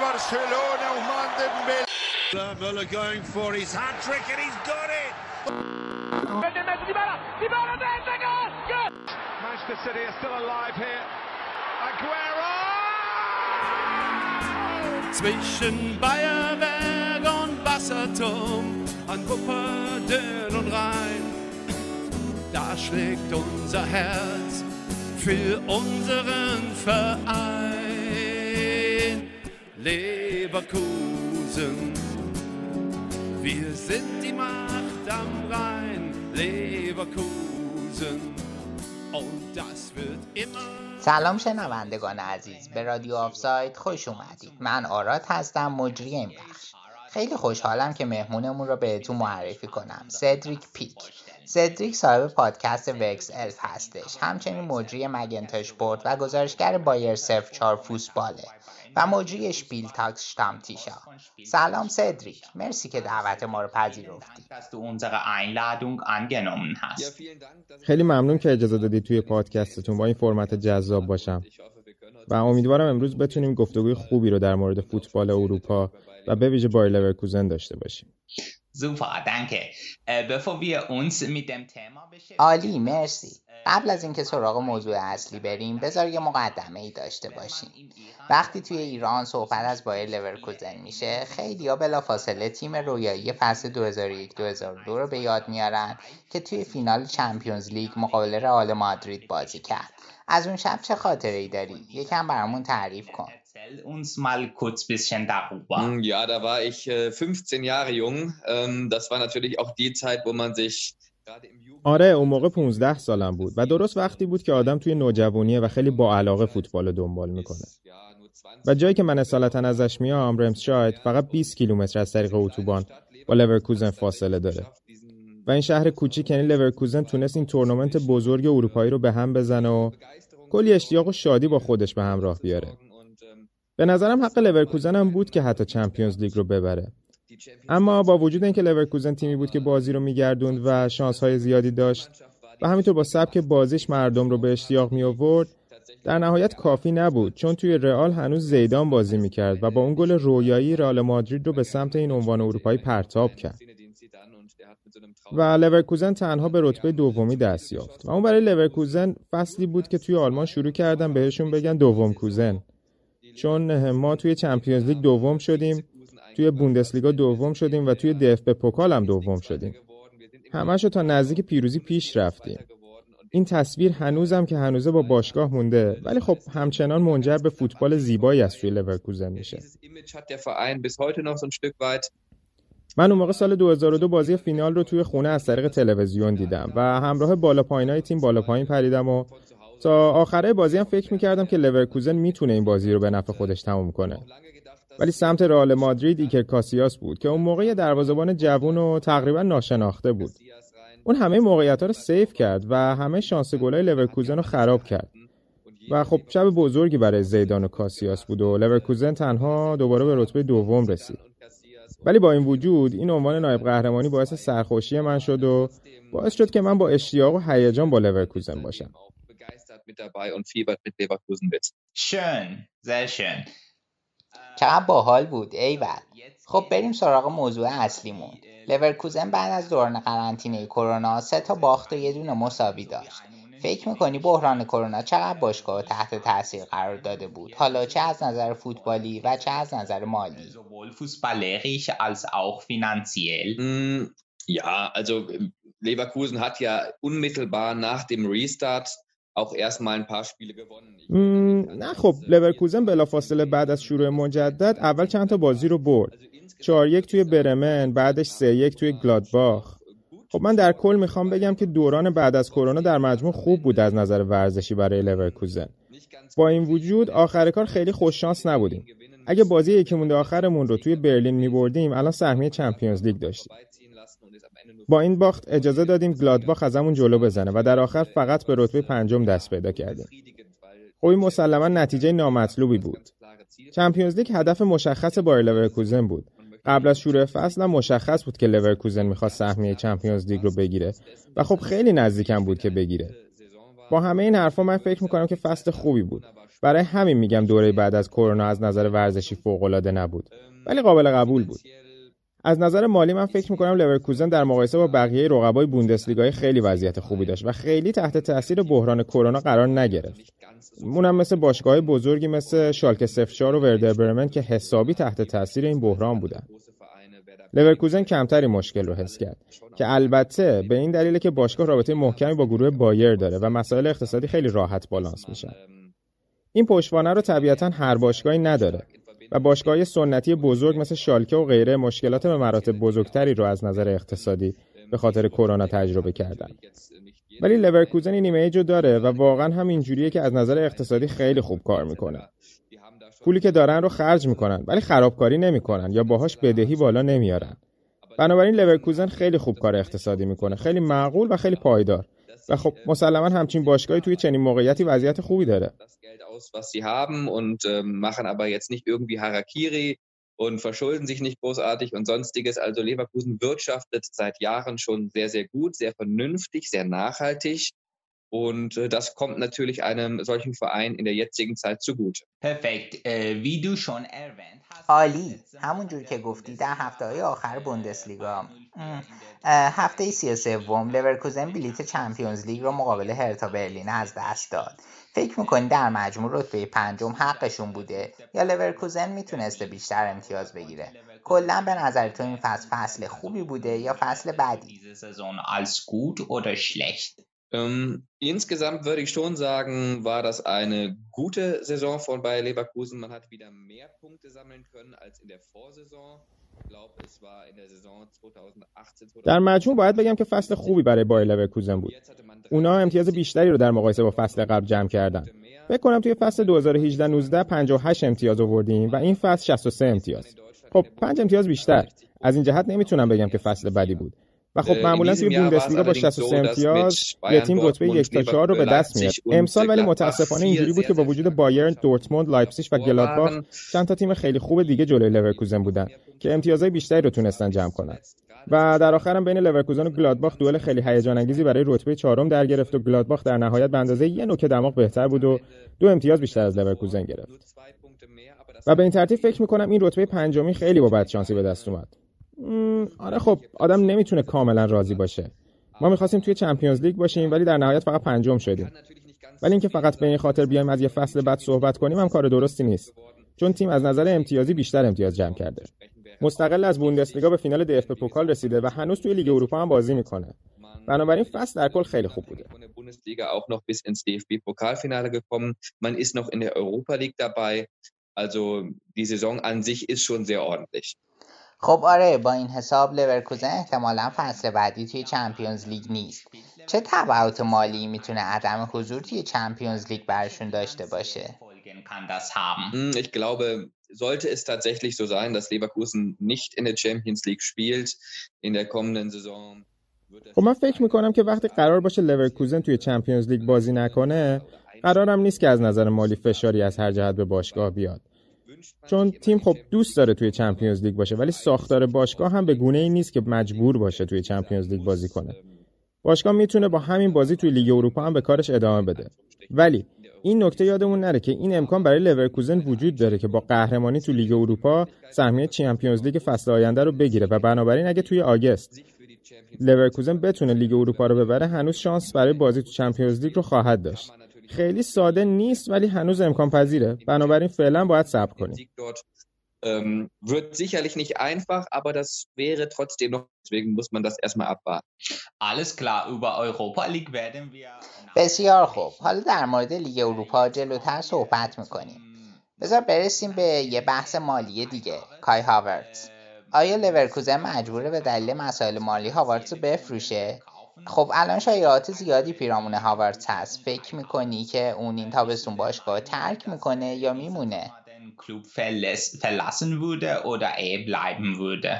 Barcelona, Ousmane Dembélé. Müller going for his hat trick and he's got it. Manchester City are still alive here. Aguero! Zwischen Bayerwerk und Wasserturm, an Wupper, Dön und Rhein, da schlägt unser Herz für unseren Verein. Leverkusen, wir sind die Macht am Rhein. Leverkusen, und das wird immer. سلام شنوندگان عزیز به رادیو آفساید خوش اومدید. من آراد هستم مجری این بخش. خیلی خوشحالم که مهمونمون رو بهتون معرفی کنم. سدریک پیک. سدریک صاحب پادکست Werkself هستش. همچنین مجری MagentaSport و گزارشگر بایر صفر چهار Fußball ه. و مجری Spieltagsstammtisch ه سلام سدریک. مرسی که دعوت ما رو پذیرفتی. خیلی ممنون که اجازه دادید توی پادکستتون با این فرمت جذاب باشم. و امیدوارم امروز بتونیم گفتگوی خوبی رو در مورد فوتبال اروپا و به ویژه بایر لورکوزن داشته باشیم. Super, danke. Bevor wir uns mit dem Thema beschäftigen, عالی مرسی. قبل از اینکه سراغ موضوع اصلی بریم بذار یه مقدمه ای داشته باشیم. وقتی توی ایران صحبت از بایر لورکوزن میشه خیلی ها بلافاصله تیم رویایی فصل 2001-2002 رو به یاد میارن که توی فینال چمپیونز لیگ مقابل رئال مادرید بازی کرد. از اون شب چه خاطره ای داری؟ یکم برامون تعریف کن. Uns mal kurz bisschen darüber. Hm, Ja, da war ich äh, 15 Jahre jung. Ähm, Das war natürlich auch die Zeit, wo man sich gerade im Jugend آره اون موقع 15 سالم بود و درست وقتی بود که آدم توی نوجوانیه و خیلی با علاقه فوتبال رو دنبال می‌کنه ja, nur 20 و جایی که من اصالتا ازش میام رمشاید فقط 20 کیلومتر از طریق اتوبان با لورکوزن فاصله داره و این شهر کوچیک یعنی لورکوزن تونست این تورنمنت بزرگ اروپایی رو به هم بزنه و کلی اشتیاق و شادی با خودش به همراه بیاره به نظرم حق لورکوزن هم بود که حتی Champions League رو ببره. اما با وجود اینکه لورکوزن تیمی بود که بازی رو میگردوند و شانس های زیادی داشت و همینطور با سبک بازیش مردم رو به اشتیاق می آورد در نهایت کافی نبود چون توی رئال هنوز زیدان بازی می‌کرد و با اون گل رویایی رئال مادرید رو به سمت این عنوان اروپایی پرتاب کرد. و لورکوزن تنها به رتبه دومی دست یافت. و اون برای لورکوزن فصلی بود که توی آلمان شروع کردن بهشون بگن دوم کوزن. چون ما توی Champions League دوم شدیم توی بوندسلیگا دوم شدیم و توی DFB-Pokal هم دوم شدیم همشو تا نزدیک پیروزی پیش رفتیم این تصویر هنوزم که هنوزه با باشگاه مونده ولی خب همچنان منجر به فوتبال زیبایی از توی لورکوزن میشه. من اون موقع سال 2002 بازی فینال رو توی خونه از طریق تلویزیون دیدم و همراه بالا پایینای تیم بالا پایین پریدم و تا آخره بازی هم فکر می‌کردم که لورکوزن می‌تونه این بازی رو به نفع خودش تموم کنه. ولی سمت رئال مادرید ایکر کاسیاس بود که اون موقع دروازه‌بان جوون و تقریبا ناشناخته بود. اون همه موقعیت ها رو save کرد و همه شانس گلای لورکوزن رو خراب کرد. و خب شب بزرگی برای زیدان و کاسیاس بود و لورکوزن تنها دوباره به رتبه دوم رسید. ولی با این وجود این عنوان نایب قهرمانی باعث سرخوشی من شد و باعث شد که من با اشتیاق و هیجان با لورکوزن باشم. Mit dabei und fiebert mit Leverkusen mit. Schön, sehr schön. چقدر باحال بود ایول خب بریم سراغ موضوع اصلیمون لورکوزن بعد از دوران قرنطینه کرونا سه تا باخت و یه دونه مساوی داشت فکر می‌کنی بحران کرونا چقدر باشگاه تحت تاثیر قرار داده بود حالا چه از نظر فوتبالی و چه از نظر مالی Sowohl fußballerisch als auch finanziell. Ja, also Leverkusen hat ja unmittelbar nach dem Restart auch erstmal ein paar Spiele gewonnen. نه خب لورکوزن بلافاصله بعد از شروع مجدد اول چند تا بازی رو برد. 4 یک توی برمن بعدش 3 یک توی گلادباخ. خب من در کل می‌خوام بگم که دوران بعد از کرونا در مجموع خوب بود از نظر ورزشی برای لورکوزن. با این وجود آخر کار خیلی خوش شانس نبودیم. اگه بازی یکی مونده آخرمون رو توی برلین میبردیم الان سهمیه چمپیونز لیگ داشتیم. با این باخت اجازه دادیم گلادباخ ازمون جلو بزنه و در آخر فقط به رتبه پنجم دست پیدا کردیم خب این مسلما نتیجه نامطلوبی بود. چمپیونز لیگ هدف مشخص بایر لورکوزن بود. قبل از شروع فصل مشخص بود که لورکوزن می‌خواست سهمیه چمپیونز لیگ رو بگیره و خب خیلی نزدیکم بود که بگیره. با همه این حرفا من فکر می‌کنم که فصل خوبی بود. برای همین میگم دوره بعد از کرونا از نظر ورزشی فوق‌العاده نبود. ولی قابل قبول بود. از نظر مالی من فکر می‌کنم لورکوزن در مقایسه با بقیه رقبای بوندسلیگای خیلی وضعیت خوبی داشت و خیلی تحت تاثیر بحران کرونا قرار نگرفت. اونم مثل باشگاه بزرگی مثل شالکه 04 و وردر برمن که حسابی تحت تاثیر این بحران بودن. لورکوزن کمتری مشکل رو حس کرد که البته به این دلیل که باشگاه رابطه محکمی با گروه بایر داره و مسائل اقتصادی خیلی راحت بالانس میشن. این پشتوانه رو طبیعتا هر باشگاهی نداره و باشگاه سنتی بزرگ مثل شالکه و غیره مشکلات به مراتب بزرگتری رو از نظر اقتصادی به خاطر کرونا تجربه کردن. ولی لورکوزن این image داره و واقعا هم اینجوریه که از نظر اقتصادی خیلی خوب کار می‌کنه. پولی که دارن رو خرج می‌کنن ولی خرابکاری نمی‌کنن یا باهاش بدهی بالا نمیارن. بنابراین لورکوزن خیلی خوب کار اقتصادی می‌کنه خیلی معقول و خیلی پایدار. و خب مسلما همچین باشگاهی توی چنین موقعیتی وضعیت خوبی داره aus, was sie haben und äh, machen aber jetzt nicht irgendwie Harakiri und verschulden sich nicht großartig und sonstiges. Also Leverkusen wirtschaftet seit Jahren schon sehr, sehr gut, sehr vernünftig, sehr nachhaltig. Und äh, das kommt natürlich einem solchen Verein in der jetzigen Zeit zugute. Perfekt. Äh, wie du schon erwähnt hast. عالی. همونجور که گفتی در هفته های آخر بوندسلیگا. هفته سی سوم لورکوزن بلیت چمپیونز لیگ رو مقابل هرتا برلین از دست داد. فکر می‌کنی در مجموع رتبه پنجم حقشون بوده یا لورکوزن می‌تونسته بیشتر امتیاز بگیره؟ کلا به نظر تو این فصل فصل خوبی بوده یا فصل بدی؟ Ähm, insgesamt würde ich schon sagen, war das eine gute Saison von Bayer Leverkusen. Man hat wieder mehr Punkte sammeln können als in der Vorsaison. در مجموع باید بگم که فصل خوبی برای بایر لورکوزن بود. اونا امتیاز بیشتری رو در مقایسه با فصل قبل جمع کردن. فکر کنم توی فصل 2018 19 58 امتیاز آوردیم و این فصل 63 امتیاز. خب 5 امتیاز بیشتر. از این جهت نمی‌تونم بگم که فصل بدی بود. و خب معمولا توی بوندسلیگا با 63 امتیاز یه تیم رتبه یک تا 4 رو به دست میاد امسال ولی متاسفانه اینجوری بود که با وجود بایرن دورتموند لایپزیگ و گلادباخ چند تا تیم خیلی خوب دیگه جلوی لورکوزن بودن که امتیازهای بیشتری رو تونستن جمع کنن. و در آخرم بین لورکوزن و گلادباخ دوئل خیلی هیجان انگیزی برای رتبه چهارم در گرفت و گلادباخ در نهایت به اندازه یه نوک دماغ بهتر بود و دو امتیاز بیشتر از لورکوزن گرفت. و به این ترتیب فکر می‌کنم این رتبه پنجمی خیلی با بدشانسی به دست اومد. آره خب آدم نمی‌تونه کاملا راضی باشه. ما می‌خواستیم توی چمپیونز لیگ باشیم ولی در نهایت فقط پنجم شدیم. ولی اینکه فقط به این خاطر بیایم از یه فصل بد صحبت کنیم هم کار درستی نیست. چون تیم از نظر امتیازی بیشتر امتیاز جمع کرده. مستقل از بوندسلیگا به فینال DFB-Pokal رسیده و هنوز توی لیگ اروپا هم بازی می‌کنه. بنابراین فصل در کل خیلی خوب بوده. Also die Saison an sich ist schon sehr ordentlich. خب آره با این حساب لورکوزن احتمالا فصل بعدی توی چمپیونز لیگ نیست چه تبعات مالی می‌تونه عدم حضور توی چمپیونز لیگ برشون داشته باشه Ich glaube, sollte es tatsächlich so sein, dass Leverkusen nicht in der Champions League spielt in der kommenden Saison. خب من فکر می‌کنم که وقتی قرار باشه لورکوزن توی چمپیونز لیگ بازی نکنه قرارم نیست که از نظر مالی فشاری از هر جهت به باشگاه بیاد چون تیم خب دوست داره توی چمپیونز لیگ باشه ولی ساختار باشگاه هم به گونه ای نیست که مجبور باشه توی چمپیونز لیگ بازی کنه. باشگاه می‌تونه با همین بازی توی لیگ اروپا هم به کارش ادامه بده. ولی این نکته یادمون نره که این امکان برای لورکوزن وجود داره که با قهرمانی توی لیگ اروپا سهمیه چمپیونز لیگ فصل آینده رو بگیره و بنابراین اگه توی آگست لورکوزن بتونه لیگ اروپا رو ببره هنوز شانس برای بازی تو چمپیونز لیگ رو خواهد داشت. خیلی ساده نیست ولی هنوز امکان پذیره. بنابراین فعلا باید صبر کنیم. wird sicherlich nicht einfach, aber das wäre trotzdem noch, deswegen muss man das erstmal abwarten. Alles klar, über Europa League werden wir... بسیار خوب. حالا در مورد لیگ اروپا جلوتر صحبت می‌کنیم. بذار برسیم به یه بحث مالی دیگه کای هاورتز. آیا لورکوزن مجبوره به دلیل مسائل مالی هاورتز رو بفروشه؟ خب الان شایعات زیادی پیرامون هاورتز هست فکر می‌کنی که اون این تابستون باشگاه ترک می‌کنه یا میمونه Club verlassen würde oder er bleiben würde.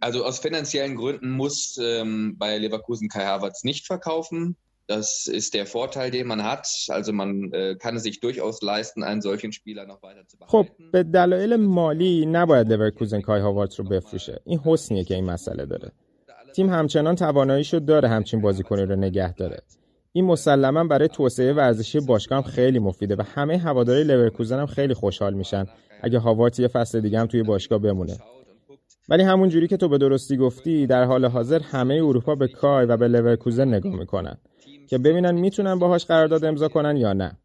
Also aus finanziellen Gründen muss ähm, Bayer Leverkusen Kai Havertz nicht verkaufen. Das ist der Vorteil, den man hat. Also man äh, kann es sich durchaus leisten, einen solchen Spieler noch weiter zu behalten. خب به دلایل مالی نباید لورکوزن کای هاورتز رو بفروشه. این حسنیه که این مسئله داره. تیم همچنان تواناییشو داره همچین بازیکنی رو نگه داره. این مسلما برای توسعه ورزشی باشگاه خیلی مفیده و همه هواداری لورکوزن هم خیلی خوشحال میشن اگه هاوارت یه فصل دیگه هم توی باشگاه بمونه ولی همون جوری که تو به درستی گفتی در حال حاضر همه اروپا به کای و به لورکوزن نگاه می‌کنن که ببینن می‌تونن باهاش قرارداد امضا کنن یا نه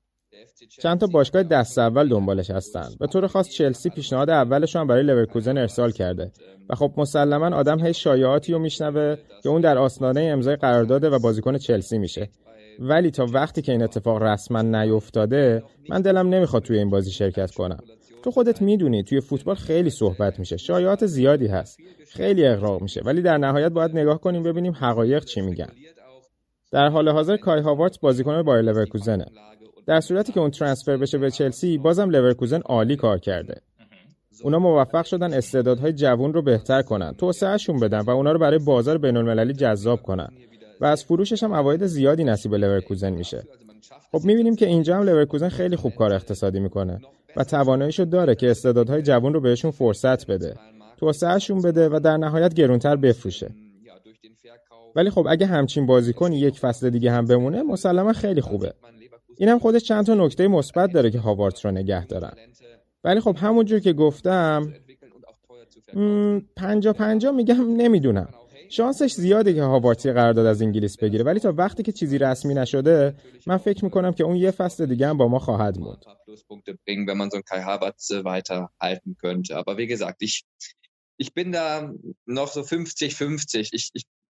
چند تا باشگاه دست اول دنبالش هستن. به طور خاص چلسی پیشنهاد اولش هم برای لورکوزن ارسال کرده. و خب مسلما آدم هی شایعاتی رو میشنوه که اون در آستانه امضای قرارداد و بازیکن چلسی میشه. ولی تا وقتی که این اتفاق رسما نیفتاده من دلم نمی‌خواد توی این بازی شرکت کنم. تو خودت می‌دونی توی فوتبال خیلی صحبت میشه. شایعات زیادی هست. خیلی اغراق میشه. ولی در نهایت باید نگاه کنیم ببینیم حقایق چی میگن. در حال حاضر کای هاوارتس بازیکن بایر لورکوزنه در صورتی که اون ترانسفر بشه به چلسی بازم لورکوزن عالی کار کرده. اونا موفق شدن استعدادهای جوون رو بهتر کنن توسعهشون بدن و اونا رو برای بازار بین‌المللی جذاب کنن. و از فروشش هم عواید زیادی نصیب لورکوزن میشه. خب می‌بینیم که اینجا هم لورکوزن خیلی خوب کار اقتصادی می‌کنه و تواناییشو داره که استعدادهای جوان رو بهشون فرصت بده. توسعهشون بده و در نهایت گرونتر بفروشه. ولی خب اگه همچین بازیکن یک فصل دیگه هم بمونه مسلما خیلی خوبه. اینم خودش چند تا نکته مثبت داره که هاوارت رو نگه دارن. ولی خب همونجور که گفتم پنجا پنجا میگم نمی‌دونم. شانسش زیاده که هاوارتی قرارداد از انگلیس بگیره. ولی تا وقتی که چیزی رسمی نشده من فکر می‌کنم که اون یه فصل دیگه هم با ما خواهد موند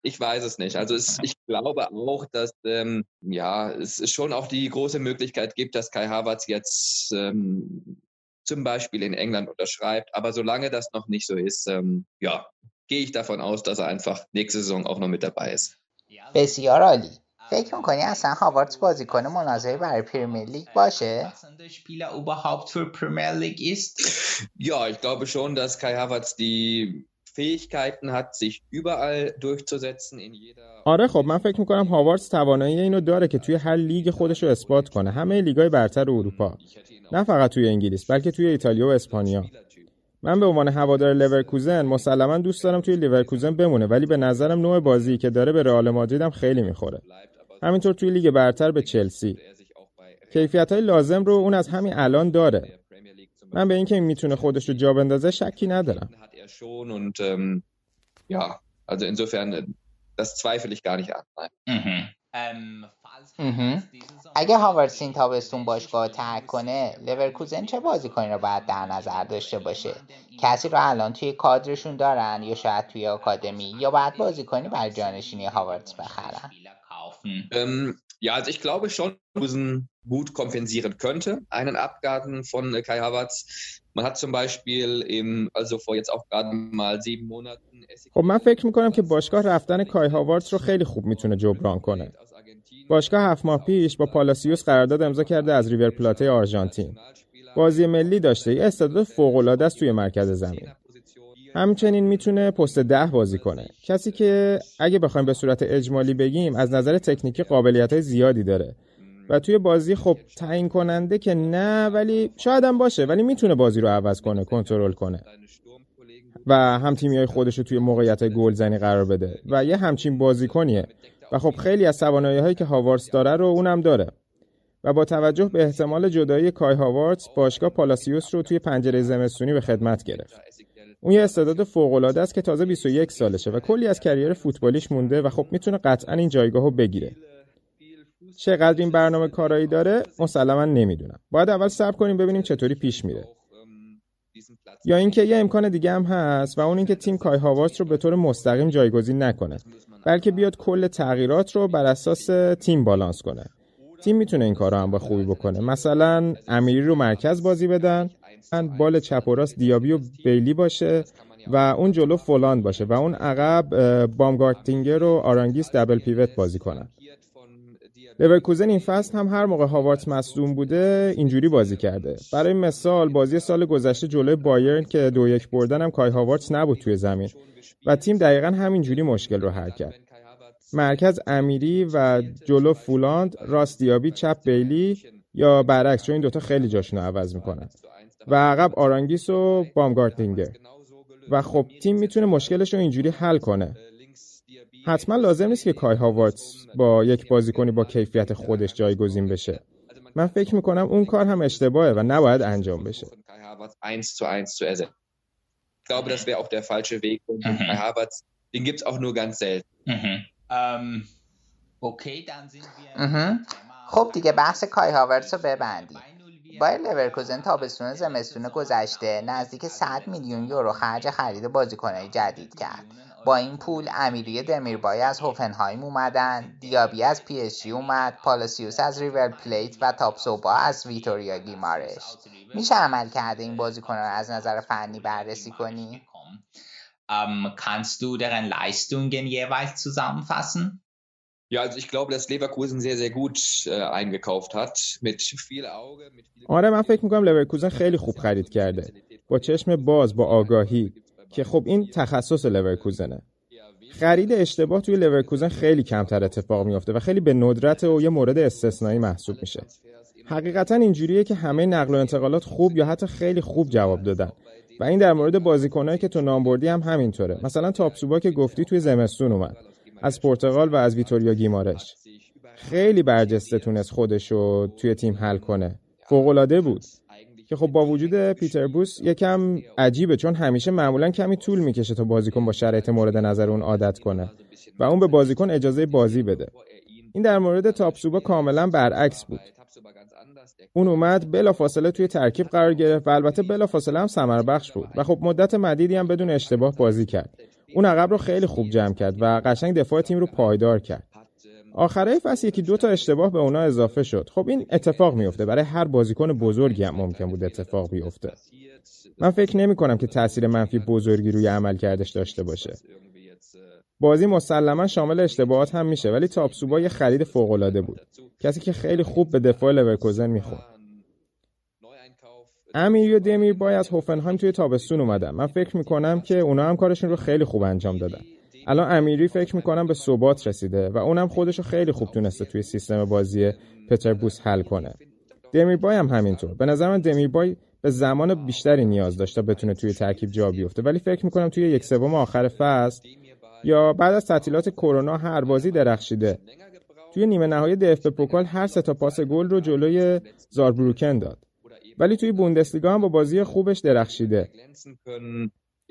bringen, wenn man so einen Kai Havertz weiter halten könnte. Aber wie gesagt, ich, ich bin da noch so 50-50. Ich, ich, ich weiß es nicht. Also es, ich glaube auch, dass ähm, ja, es schon auch die große Möglichkeit gibt, dass Kai Havertz jetzt ähm, zum Beispiel in England unterschreibt. Aber solange das noch nicht so ist, ähm, ja, gehe ich davon aus, dass er einfach nächste Saison auch noch mit dabei ist. بسیار عالی فکر میکنی اصلا هاوارتس بازیکن مناظره برای پرمیر لیگ باشه؟ Spieler überhaupt für Premier League ist? Ja, ich glaube schon, dass Kai Havertz die Fähigkeiten hat, sich überall durchzusetzen in jeder آره خب من فکر می‌کنم هاوارتس توانایی اینو داره که توی هر لیگ خودش رو اثبات کنه. همه لیگای برتر اروپا. نه فقط توی انگلیس بلکه توی ایتالیا و اسپانیا. من به عنوان هوادار لورکوزن مسلما دوست دارم توی لیورکوزن بمونه ولی به نظرم نوع بازی که داره به رئال مادرید هم خیلی می‌خوره. همینطور توی لیگ برتر به چلسی. کیفیت های لازم رو اون از همین الان داره. من به اینکه می‌تونه خودش رو جا بندازه شکی ندارم. Schon und ähm, ja, also insofern, äh, das zweifle ich gar nicht an. Nein. مهم. اگه هاوارتس این تابستون باشگاه ترک کنه لورکوزن چه بازیکنی رو باید در نظر داشته باشه کسی رو الان توی کادرشون دارن یا شاید توی آکادمی یا باید بازیکنی برای جانشینی هاوارتس بخرن Ähm, ja, also ich glaube schon, dass Leverkusen gut kompensieren könnte, einen Abgaben von äh, Kai Havertz. Man hat zum Beispiel im, also vor jetzt auch gerade mal sieben Monaten خب من فکر می‌کنم که باشگاه رفتن کای هاوارتس رو خیلی خوب می‌تونه جبران کنه. باشگاه هفت ماه پیش با پالاسیوس قرارداد امضا کرده از ریور پلاته آرژانتین. بازی ملی داشته. یه استعداد فوق‌العاده است توی مرکز زمین. همچنین می‌تونه پست ده بازی کنه. کسی که اگه بخوایم به صورت اجمالی بگیم از نظر تکنیکی قابلیت زیادی داره. و توی بازی خب تعیین کننده که نه ولی شاید هم باشه ولی می‌تونه بازی رو عوض کنه کنترل کنه. و هم تیمی های خودش رو توی موقعیت گلزنی قرار بده. و یه همچین بازیکنیه. و خب خیلی از توانایی هایی که هاوارتس داره رو اونم داره. و با توجه به احتمال جدایی کای هاوارتس باشگاه پالاسیوس رو توی پنجره زمستونی به خدمت گرفت. اون یه استعداد فوق‌العاده است که تازه 21 سالشه و کلی از کریر فوتبالیش مونده و خب می‌تونه قطعا این جایگاه رو بگیره. چقدر این برنامه کارایی داره؟ مسلما نمی‌دونم. باید اول صبر کنیم ببینیم چطوری پیش میره. یا اینکه یه امکان دیگه هم هست و اون اینکه تیم کای هاوارتس رو به طور مستقیم جایگزین نکنه بلکه بیاد کل تغییرات رو بر اساس تیم بالانس کنه. تیم می‌تونه این کار رو هم با خوبی بکنه. مثلا امیری رو مرکز بازی بدن. بال چپ و راست دیابی و بیلی باشه و اون جلو فولاند باشه و اون عقب بامگارتینگر و آرانگیس دبل پیوت بازی کنن. لورکوزن این فصل هم هر موقع هاوارت مصدوم بوده اینجوری بازی کرده. برای مثال بازی سال گذشته جلوی بایرن که دو یک بردن هم کای هاوارت نبود توی زمین و تیم دقیقا همینجوری مشکل رو حل کرد. مرکز امیری و جلو فولاند راست دیابی چپ بیلی یا برعکس چون این دوتا خیلی جاشون رو عوض می‌کنن. و عقب آرانگیس و بامگارتینگر و خب تیم می‌تونه مشکلش رو اینجوری حل کنه حتما لازم نیست که کای هاوارتس با یک بازیکنی با کیفیت خودش جایگزین بشه من فکر می‌کنم اون کار هم اشتباهه و نباید انجام بشه Ich glaube, das wäre auch der falsche Weg. Und. Kai Havertz, den gibt es auch nur ganz selten. Okay, dann sind wir. خب دیگه بحث کای هاورتس رو ببندیم بایر لورکوزن تابستون زمستون گذشته نزدیک 100 میلیون یورو خرج خرید بازیکنهای جدید کرد با این پول امیری دمیربای از هوفنهایم اومدن دیابی از پی اس جی اومد پالاسیوس از ریور پلیت و تاپسوبا از ویتوریا گیمارش میشه عملکرد این بازیکن رو از نظر فنی بررسی کنی؟ Ähm, kannst du deren Leistungen jeweils zusammenfassen? Ja, also ich glaube, dass Leverkusen sehr, sehr gut äh, eingekauft hat. Mit viel Auge, mit viel... آره من فکر می‌کنم لورکوزن خیلی خوب خرید کرده. با چشم باز، با آگاهی که خب این تخصص لورکوزنه. خرید اشتباه توی لورکوزن خیلی کمتر اتفاق میافته و خیلی به ندرت و یه مورد استثنایی محسوب میشه. حقیقتا اینجوریه که همه نقل و انتقالات خوب یا حتی خیلی خوب جواب دادن و این در مورد بازیکنایی که تو نام بردی هم همینطوره مثلا تاپسوبا که گفتی توی زمستون اومد از پرتغال و از ویتوریا گیمارش. خیلی برجسته تونست خودشو توی تیم حل کنه. فوقالعاده بود. که خب با وجود پیتر بوس یکم عجیبه چون همیشه معمولا کمی طول می‌کشه تا بازیکن با شرایط مورد نظر اون عادت کنه و اون به بازیکن اجازه بازی بده. این در مورد تاپسوبا کاملا برعکس بود. اون اومد بلا فاصله توی ترکیب قرار گرفت و البته بلا فاصله هم سمر بخش بود و خب مدت مدیدی هم بدون اشتباه بازی کرد. اون عقب رو خیلی خوب جمع کرد و قشنگ دفاع تیم رو پایدار کرد. آخرای فصل یکی دو تا اشتباه به اونا اضافه شد. خب این اتفاق میفته برای هر بازیکن بزرگی هم ممکن بود اتفاق بیفته. من فکر نمی کنم که تاثیر منفی بزرگی روی عمل کردش داشته باشه. بازی مسلما شامل اشتباهات هم میشه ولی تاپسوبا یه خرید فوق العاده بود. کسی که خیلی خوب به دفاع لورکوزن می‌خورد. امیر و دمیر بای از هوفنهایم توی تابستون اومدن. من فکر می‌کنم که اونا هم کارشون رو خیلی خوب انجام دادن. الان امیری فکر می‌کنم به ثبات رسیده و اونم خودش رو خیلی خوب تونسته توی سیستم بازی پتر بوس حل کنه. دمیربای هم همینطور. به نظر من دمیربای به زمان بیشتری نیاز داشت تا بتونه توی ترکیب جا بیفته. ولی فکر می‌کنم توی یک سوم آخر فصل یا بعد از تعطیلات کرونا هر بازی درخشیده. توی نیمه نهایی دف پوکال هر سه تا پاس گل رو جلوی زاربروکن داد. ولی توی بوندسلیگا هم با بازی خوبش درخشیده.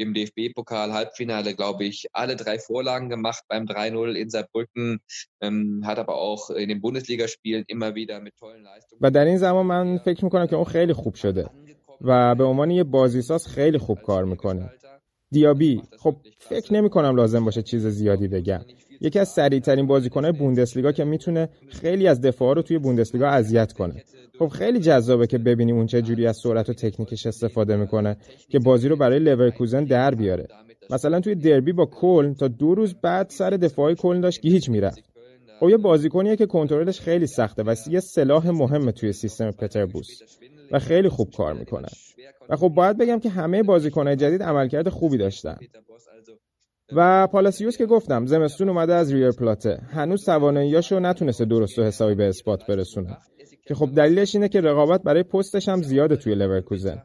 Im DFB-Pokal Halbfinale, glaube ich, alle drei Vorlagen gemacht beim 3-0 in Saarbrücken, ähm, hat aber auch in den Bundesligaspielen immer wieder mit tollen Leistungen. و در این زمان من فکر می‌کنم که اون خیلی خوب شده. و به عنوان یه بازیساز خیلی خوب کار می‌کنه. دیابی خب فکر نمی کنم لازم باشه چیز زیادی بگم. یکی از سریعترین بازیکنهای بوندسلیگا که می‌تونه خیلی از دفاع رو توی بوندسلیگا اذیت کنه. خب خیلی جذابه که ببینیم اون چه جوری از سرعت و تکنیکش استفاده می‌کنه که بازی رو برای لورکوزن در بیاره. مثلا توی دربی با کلن تا دو روز بعد سر دفاعی کلن داشت گیج می‌رفت. خب یه بازیکنیه که کنترلش خیلی سخته و یه سلاح مهمه توی سیستم پتربوس و خیلی خوب کار می‌کنه. و خب باید بگم که همه بازیکنهای جدید عملکرد خوبی داشتن. و پالاسیوس که گفتم زمستون اومده از ریر پلاته. هنوز تواناییاشو نتونسته درست و حسابی به اثبات برسونه. که خب دلیلش اینه که رقابت برای پستش هم زیاده توی لورکوزن.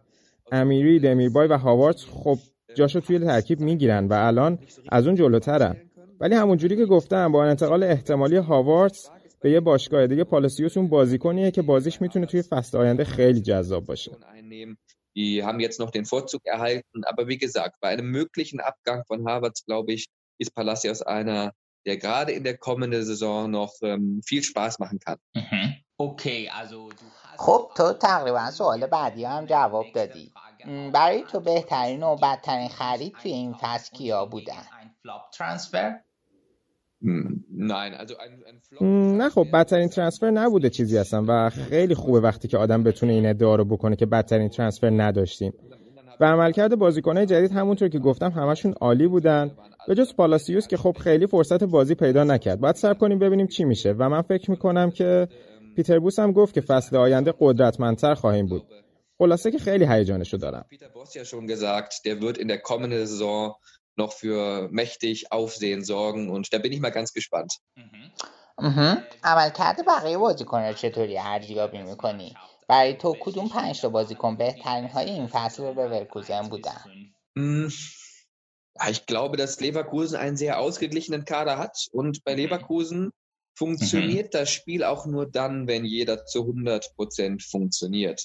امیری دمیربای و هاوارد خب جاشو توی ترکیب می‌گیرن و الان از اون جلوترن. ولی همونجوری که گفتم با انتقال احتمالی هاوارتس به یه باشگاه دیگه پالاسیوس اون بازیکنیه که بازیش می‌تونه توی فصل آینده خیلی جذاب باشه. Die haben jetzt noch den Vorzug erhalten. Aber wie gesagt, bei einem möglichen Abgang von Harvard, glaube ich, ist Palacios einer, der gerade in der kommenden Saison noch ähm, viel Spaß machen kann. Okay, also du hast خب تو تقریبا سوال بعدی هم جواب دادی برای تو بهترین و بدترین خرید توی این فصل کیا بودن نه خب بدترین ترانسفر نبوده چیزی هستم و خیلی خوبه وقتی که آدم بتونه این ادعا رو بکنه که بدترین ترانسفر نداشتیم. و عملکرد بازیکنهای جدید همونطور که گفتم همشون عالی بودن. به جز پالاسیوس که خب خیلی فرصت بازی پیدا نکرد. باید صبر کنیم ببینیم چی میشه. و من فکر می‌کنم که پیتر بوس هم گفت که فصل آینده قدرتمندتر خواهیم بود. خلاصه که خیلی هیجانشو دارم. noch für mächtig Aufsehen sorgen und da bin ich mal ganz gespannt. عملکرد بقیه بازیکن‌ها چطوری ارزیابی میکنی؟ برای تو کدوم پنج تا بازیکن بهترین های این فصل به ورکوزن بودن؟ Ich glaube, dass Leverkusen einen sehr ausgeglichenen Kader hat und bei Leverkusen funktioniert mhm. das Spiel auch nur dann, wenn jeder zu 100% funktioniert.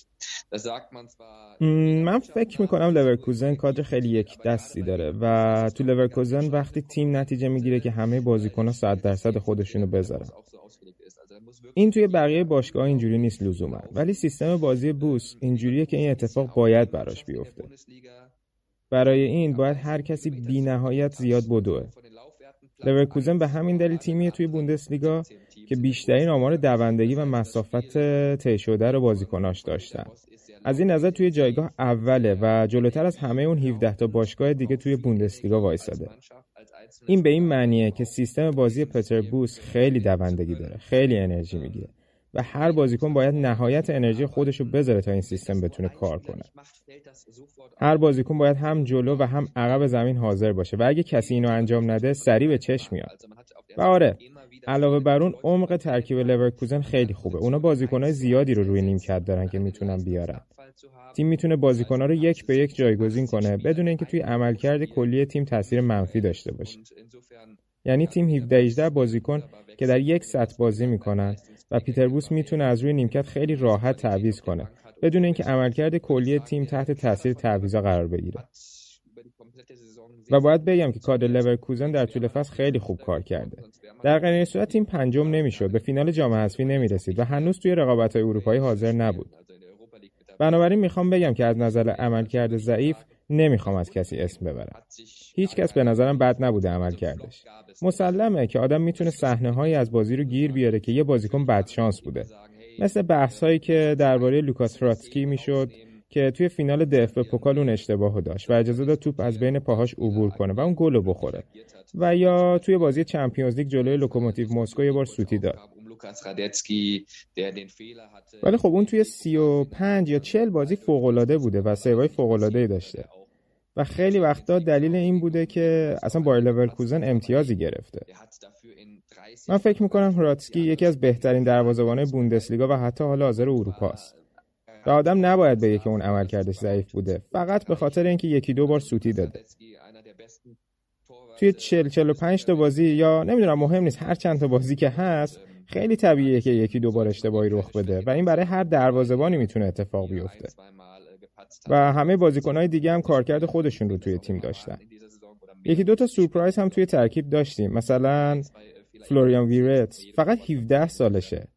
Das sagt man zwar من فکر می‌کنم لورکوزن کادر خیلی یک دستی داره و تو لورکوزن وقتی تیم نتیجه می‌گیره که همه بازیکن‌ها 100 درصد خودشونو بذارن این توی بقیه باشگاه اینجوری نیست لزوما ولی سیستم بازی بوس اینجوریه که این اتفاق باید براش بیفته برای این باید هر کسی بی نهایت زیاد بدوه. لورکوزن به همین دلیل تیمی توی بوندسلیگا که بیشترین آمار دوندگی و مسافت طی شده رو بازیکناش داشتن. از این نظر توی جایگاه اوله و جلوتر از همه اون 17 تا باشگاه دیگه توی بوندسلیگا وایساده. این به این معنیه که سیستم بازی پتر بوس خیلی دوندگی داره خیلی انرژی می‌گیره. و هر بازیکن باید نهایت انرژی خودش رو بذاره تا این سیستم بتونه کار کنه. هر بازیکن باید هم جلو و هم عقب زمین حاضر باشه و اگه کسی اینو انجام نده سریع به چشم میاد. و آره علاوه بر اون عمق ترکیب لورکوزن خیلی خوبه. اونا بازیکنهای زیادی رو روی نیمکت دارن که می‌تونن بیارن. تیم می‌تونه بازیکنها رو یک به یک جایگزین کنه بدون اینکه توی عملکرد کلی تیم تاثیر منفی داشته باشه. یعنی تیم 17 18 بازیکن که در یک سطح بازی می‌کنن و پیتر بوس می‌تونه از روی نیمکت خیلی راحت تعویض کنه بدون اینکه عملکرد کلی تیم تحت تاثیر تعویضا قرار بگیره. و باید بگم که کادر لورکوزن در طول فصل خیلی خوب کار کرده. در غیر صورت تیم پنجم نمی‌شد به فینال جام حذفی نمی‌رسید و هنوز توی رقابت های اروپایی حاضر نبود. بنابراین می‌خوام بگم که از نظر عملکرد ضعیف نمی‌خوام از کسی اسم ببرم. هیچ کس به نظرم بد نبوده عمل کردش. مسلمه که آدم می‌تونه صحنه هایی از بازی رو گیر بیاره که یه بازیکن بدشانس بوده. مثل بحث هایی که درباره لوکاس هرادسکی می‌شد که توی فینال DFB-Pokal اون اشتباهو داشت و اجازه داد توپ از بین پاهاش عبور کنه و اون گل بخوره. و یا توی بازی چمپیونز لیگ جلوی لوکوموتیو مسکو یه بار سوتی داد. ولی خب اون توی 35 یا 40 بازی فوق بوده و سیوای فوق ای داشته. و خیلی وقتا دلیل این بوده که اصلا بایر لورکوزن امتیازی گرفته. من فکر می‌کنم راتسکی یکی از بهترین دروازه‌بانای بوندسلیگا و حتی حالا حاضر اروپا است و آدم نباید بگه که اون عمل کردش ضعیف بوده. فقط به خاطر اینکه یکی دو بار سوتی داده. توی 40 45 تا بازی یا نمی‌دونم مهم نیست هر چند تا بازی که هست خیلی طبیعیه که یکی دو بار اشتباهی رخ بده و این برای هر دروازه‌بانی می‌تونه اتفاق بیفته. و همه بازیکنهای دیگه هم کارکرد خودشون رو توی تیم داشتن. یکی دو تا سورپرایز هم توی ترکیب داشتیم. مثلا فلوریان ویرت فقط 17 سالشه.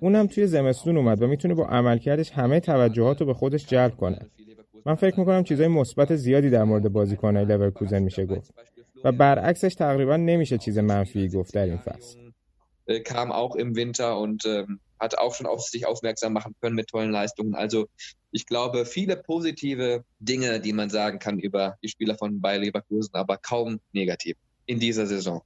اونم توی زمستون اومد و می‌تونه با عملکردش همه توجهات رو به خودش جلب کنه. من فکر می‌کنم چیزای مثبت زیادی در مورد بازیکنهای لورکوزن میشه گفت. و برعکسش تقریبا نمیشه چیز منفی گفت در این فصل. Kam auch im Winter und ähm, hat auch schon auf sich aufmerksam machen können mit tollen Leistungen. Also ich glaube, viele positive Dinge, die man sagen kann über die Spieler von Bayer Leverkusen, aber kaum negativ in dieser Saison.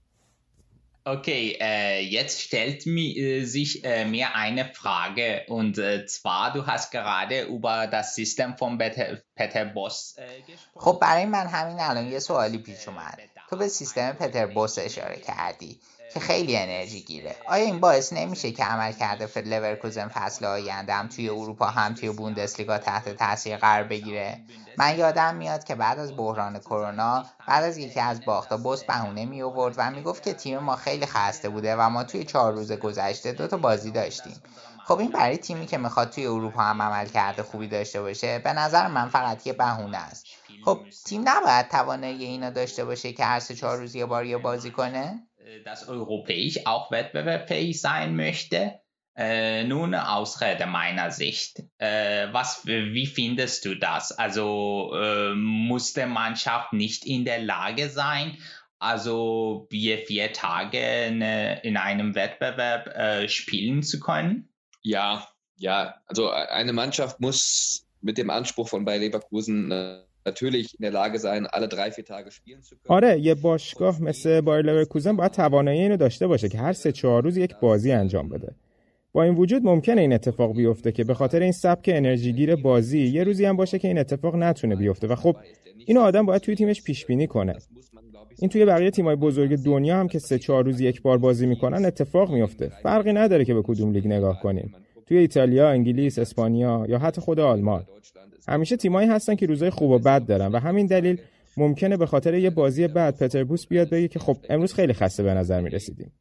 Okay, äh, jetzt stellt mi, äh, sich äh, mir eine Frage und äh, zwar du hast gerade über das System von Peter, Peter Boss gesprochen. خب برای من همین الان یه سوالی پیش اومد تو به سیستم پتر بوس اشاره کردی که خیلی انرژی گیره. آیا این باعث نمیشه که عمل کرده لورکوزن فصل آینده هم توی اروپا هم توی بوندسلیگا تحت تاثیر قرار بگیره؟ من یادم میاد که بعد از بحران کرونا بعد از یکی از باختا بوس بهونه می آورد و می‌گفت که تیم ما خیلی خسته بوده و ما توی چهار روز گذشته دو تا بازی داشتیم. خب این برای تیمی که می‌خواد توی اروپا هم عمل کرده خوبی داشته باشه به نظر من فقط یه بهونه است خب تیم نباید توانایی اینا داشته باشه که هر سه چهار روز یه بار یه بازی کنه dass europäisch auch wettbewerbsfähig sein möchte. Äh, nun Ausrede meiner Sicht. Äh, was, wie findest du das? Also äh, muss der Mannschaft nicht in der Lage sein, also wir vier Tage eine, in einem Wettbewerb äh, spielen zu können? Ja, ja. Also eine Mannschaft muss mit dem Anspruch von Bayer Leverkusen äh, natürlich in der Lage sein, alle drei, vier Tage spielen zu können. آره یه باشگاه مثل بایر لورکوزن باید توانایی اینو داشته باشه که هر سه چهار روز یک بازی انجام بده. با این وجود ممکنه این اتفاق بیفته که به خاطر این سبک انرژیگیر بازی یه روزی هم باشه که این اتفاق نتونه بیفته و خب اینو آدم باید توی تیمش پیش بینی کنه. این توی بقیه تیمای بزرگ دنیا هم که سه چهار روز یک بار بازی می‌کنن اتفاق میفته. فرقی نداره که به کدوم لیگ نگاه کنیم. توی ایتالیا، انگلیس، اسپانیا یا حتی خود آلمان. همیشه تیمایی هستن که روزای خوب و بد دارن و همین دلیل ممکنه به خاطر یه بازی بعد پتربوس بیاد بگه که خب امروز خیلی خسته به نظر می‌رسیدیم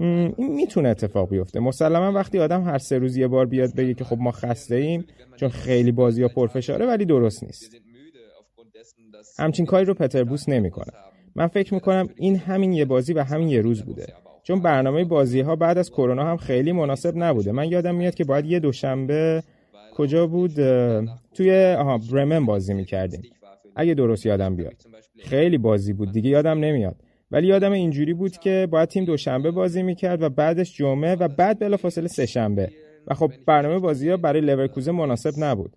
این می‌تونه اتفاق بیفته مسلما وقتی آدم هر سه روز یه بار بیاد بگه که خب ما خسته ایم چون خیلی بازی ها پرفشاره ولی درست نیست همچین کاری رو پتربوس نمی‌کنه من فکر می‌کنم این همین یه بازی و همین یه روز بوده. چون برنامه بازی ها بعد از کرونا هم خیلی مناسب نبوده. من یادم میاد که باید یه دوشنبه کجا بود؟ توی آها برمن بازی می‌کردیم. اگه درست یادم بیاد. خیلی بازی بود دیگه یادم نمیاد. ولی یادم اینجوری بود که باید تیم دوشنبه بازی می‌کرد و بعدش جمعه و بعد بلافاصله سه شنبه و خب برنامه بازی ها برای لورکوزن مناسب نبود.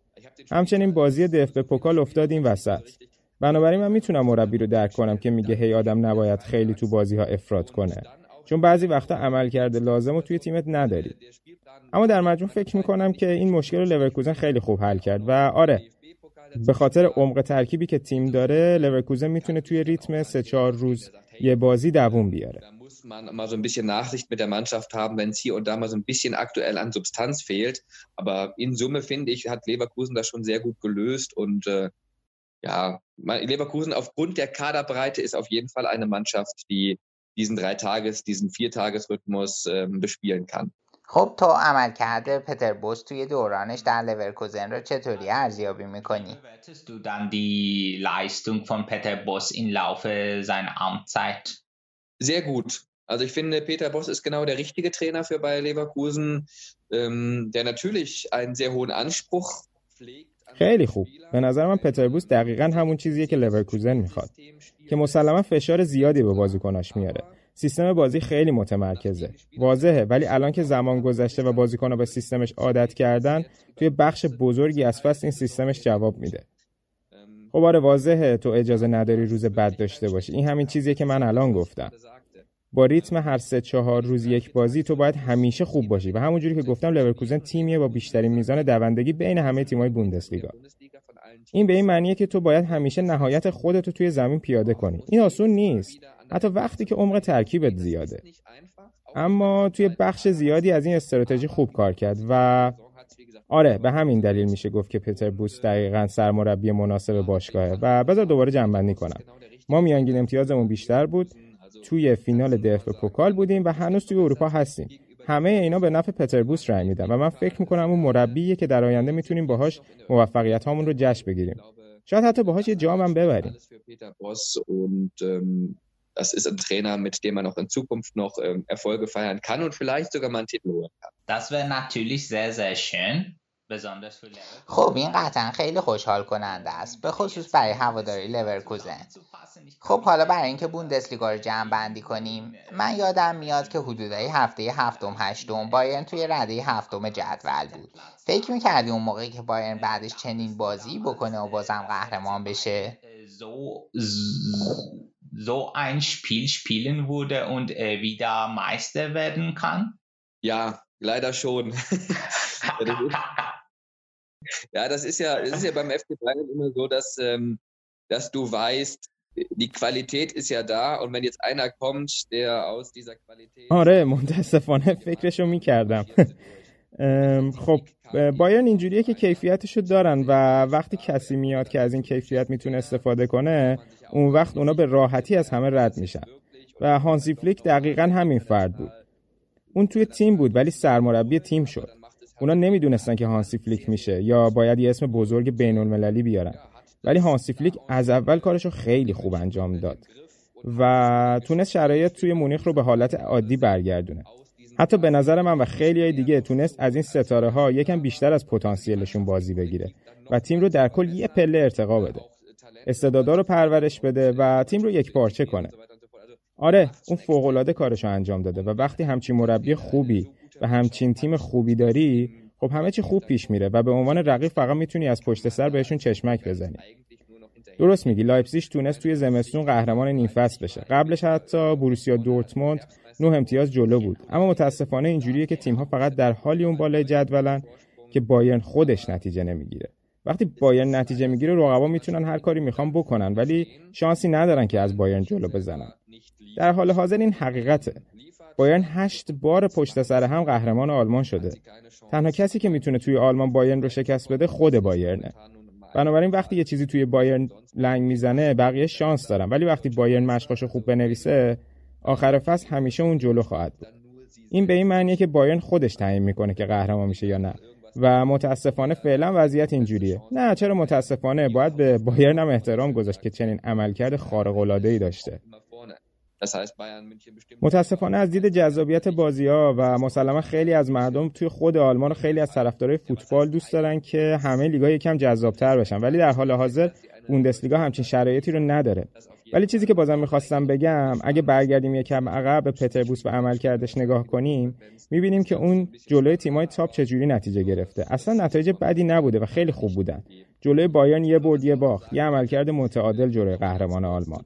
همچنین بازی DFB-Pokal افتاد این وسط. بنابراین من می‌تونم مربی رو درک کنم که میگه هی آدم نباید خیلی تو بازی ها افراط کنه. چون بعضی وقتا عملکرد لازمو توی تیمت نداری. اما در مجموع فکر می‌کنم که این مشکل رو لورکوزن خیلی خوب حل کرد. و آره به خاطر عمق ترکیبی که تیم داره لورکوزن می‌تونه توی ریتم سه چهار روز یه بازی دووم بیاره. Man mal so ein bisschen Nachsicht mit der Mannschaft haben, wenn es hier und da mal so ein bisschen aktuell an Substanz fehlt. Aber in Summe finde ich, hat Leverkusen das schon sehr gut gelöst und äh, ja, Leverkusen aufgrund der Kaderbreite ist auf jeden Fall eine Mannschaft, die diesen Dreitages-, diesen Viertagesrhythmus ähm, bespielen kann. خب تو عمل کرده پتر بوس توی دورانش در لورکوزن رو چطوری ارزیابی میکنی؟ Bewertest du dann die Leistung von Peter Boss im Laufe seiner Amtszeit? Sehr gut. Also ich finde, Peter Boss ist genau der richtige Trainer für Bayer Leverkusen, ähm, der natürlich einen sehr hohen Anspruch pflegt. خیلی خوب. به نظر من پتربوس دقیقا همون چیزیه که لورکوزن می‌خواد که مسلما فشار زیادی به بازیکناش میاره. سیستم بازی خیلی متمرکزه. واضحه ولی الان که زمان گذشته و بازیکنها به سیستمش عادت کردن توی بخش بزرگی از فصل این سیستمش جواب میده. خب آره واضحه تو اجازه نداری روز بد داشته باشی. این همین چیزیه که من الان گفتم. با ریتم هر سه چهار روز یک بازی تو باید همیشه خوب باشی. و همونجوری که گفتم لورکوزن تیمیه با بیشترین میزان دوندگی بین همه تیم‌های بوندسلیگا. این به این معنیه که تو باید همیشه نهایت خودتو توی زمین پیاده کنی. این آسون نیست. حتی وقتی که عمق ترکیبت زیاده. اما توی بخش زیادی از این استراتژی خوب کار کرد و آره به همین دلیل میشه گفت که پتر بوس دقیقا سرمربی مناسب باشگاهه. و بذار دوباره جنبندی کنم. ما میانگین امتیازمون بیشتر بود. توی فینال دف پوکال بودیم و هنوز توی اروپا هستیم همه اینا به نفع پتربوس رای میدن و من فکر می‌کنم اون مربیه که در آینده می‌تونیم باهاش موفقیت هامون رو جشن بگیریم شاید حتی باهاش یه جام هم ببریم das ist ein Trainer, mit dem man auch in Zukunft noch ähm, Erfolge feiern kann und vielleicht sogar mal einen Titel holen kann. Das wäre natürlich sehr, sehr schön. خب این قطعا خیلی خوشحال کننده است. به خصوص برای هواداری لورکوزن خب حالا برای اینکه بوندسلیگا رو جمع بندی کنیم من یادم میاد که حدودای هفته هفتم هشتم بایرن توی رده هفتم جدول بود. فکر می‌کردی اون موقعی که بایرن بعدش چنین بازی بکنه و بازم قهرمان بشه؟ so ein Spiel spielen würde und äh, wieder Meister werden kann? Ja, leider schon. Ja, das ist ja, das ist ja beim FC Bayern immer so, dass, ähm, dass du weißt, die Qualität ist ja da und wenn jetzt einer kommt, der aus dieser Qualität آره متاسفانه فکرشو می‌کردم. خب بایرن اینجوریه که کیفیتشو دارن و وقتی کسی میاد که از این کیفیت می‌تونه استفاده کنه اون وقت اونا به راحتی از همه رد میشن. و هانسی فلیک دقیقا همین فرد بود. اون توی تیم بود ولی سرمربی تیم شد. اونا نمی‌دونستن که هانسی فلیک میشه یا باید یه اسم بزرگ بین المللی بیارن. ولی هانسی فلیک از اول کارشو خیلی خوب انجام داد و تونست شرایط توی مونیخ رو به حالت عادی برگردونه. حتی به نظر من و خیلی های دیگه تونست از این ستاره ها یکم بیشتر از پتانسیلشون بازی بگیره و تیم رو در کل یه پله ارتقا بده. استعدادا رو پرورش بده و تیم رو یک پارچه کنه. آره اون فوقالعاده کارشو انجام داده و وقتی همچین مربی خوبی و همچین تیم خوبی داری خب همه چی خوب پیش میره و به عنوان رقیب فقط می‌تونی از پشت سر بهشون چشمک بزنی. درست میگی لایپزیگ تونست توی زمستون قهرمان نیم فصل بشه. قبلش حتی بروسیا دورتموند نه امتیاز جلو بود. اما متاسفانه اینجوریه که تیم‌ها فقط در حالی اون بالای جدولن که بایرن خودش نتیجه نمی‌گیره. وقتی بایرن نتیجه می‌گیره رقبا می‌تونن هر کاری می‌خوان بکنن ولی شانسی ندارن که از بایرن جلو بزنن. در حال حاضر این حقیقته. بایرن هشت بار پشت سر هم قهرمان آلمان شده. تنها کسی که می‌تونه توی آلمان بایرن رو شکست بده خود بایرنه. بنابراین وقتی یه چیزی توی بایرن لنگ می‌زنه بقیه شانس دارن. ولی وقتی بایرن مشقاشو خوب بنویسه آخر فصل همیشه اون جلو خواهد بود. این به این معنیه که بایرن خودش تعیین می‌کنه که قهرمان میشه یا نه. و متاسفانه فعلا وضعیت اینجوریه. نه چرا متاسفانه؟ باید به بایرن هم احترام گذاشت که چنین عملکرد خارق العاده ای داشته. متاسفانه از دید جذابیت بازی ها و مسلما خیلی از مردم توی خود آلمان و خیلی از طرفدارای فوتبال دوست دارن که همه لیگا یکم جذابتر بشن. ولی در حال حاضر بوندسلیگا همچین شرایطی رو نداره. ولی چیزی که بازم می‌خواستم بگم اگه برگردیم یکم عقب به پتربوس و عملکردش نگاه کنیم می‌بینیم که اون جلوی تیمای تاپ چجوری نتیجه گرفته. اصلا نتایج بدی نبوده و خیلی خوب بودن. جلوی بایرن یه برد یه باخت. یه عملکرد متعادل جلوی قهرمان آلمان.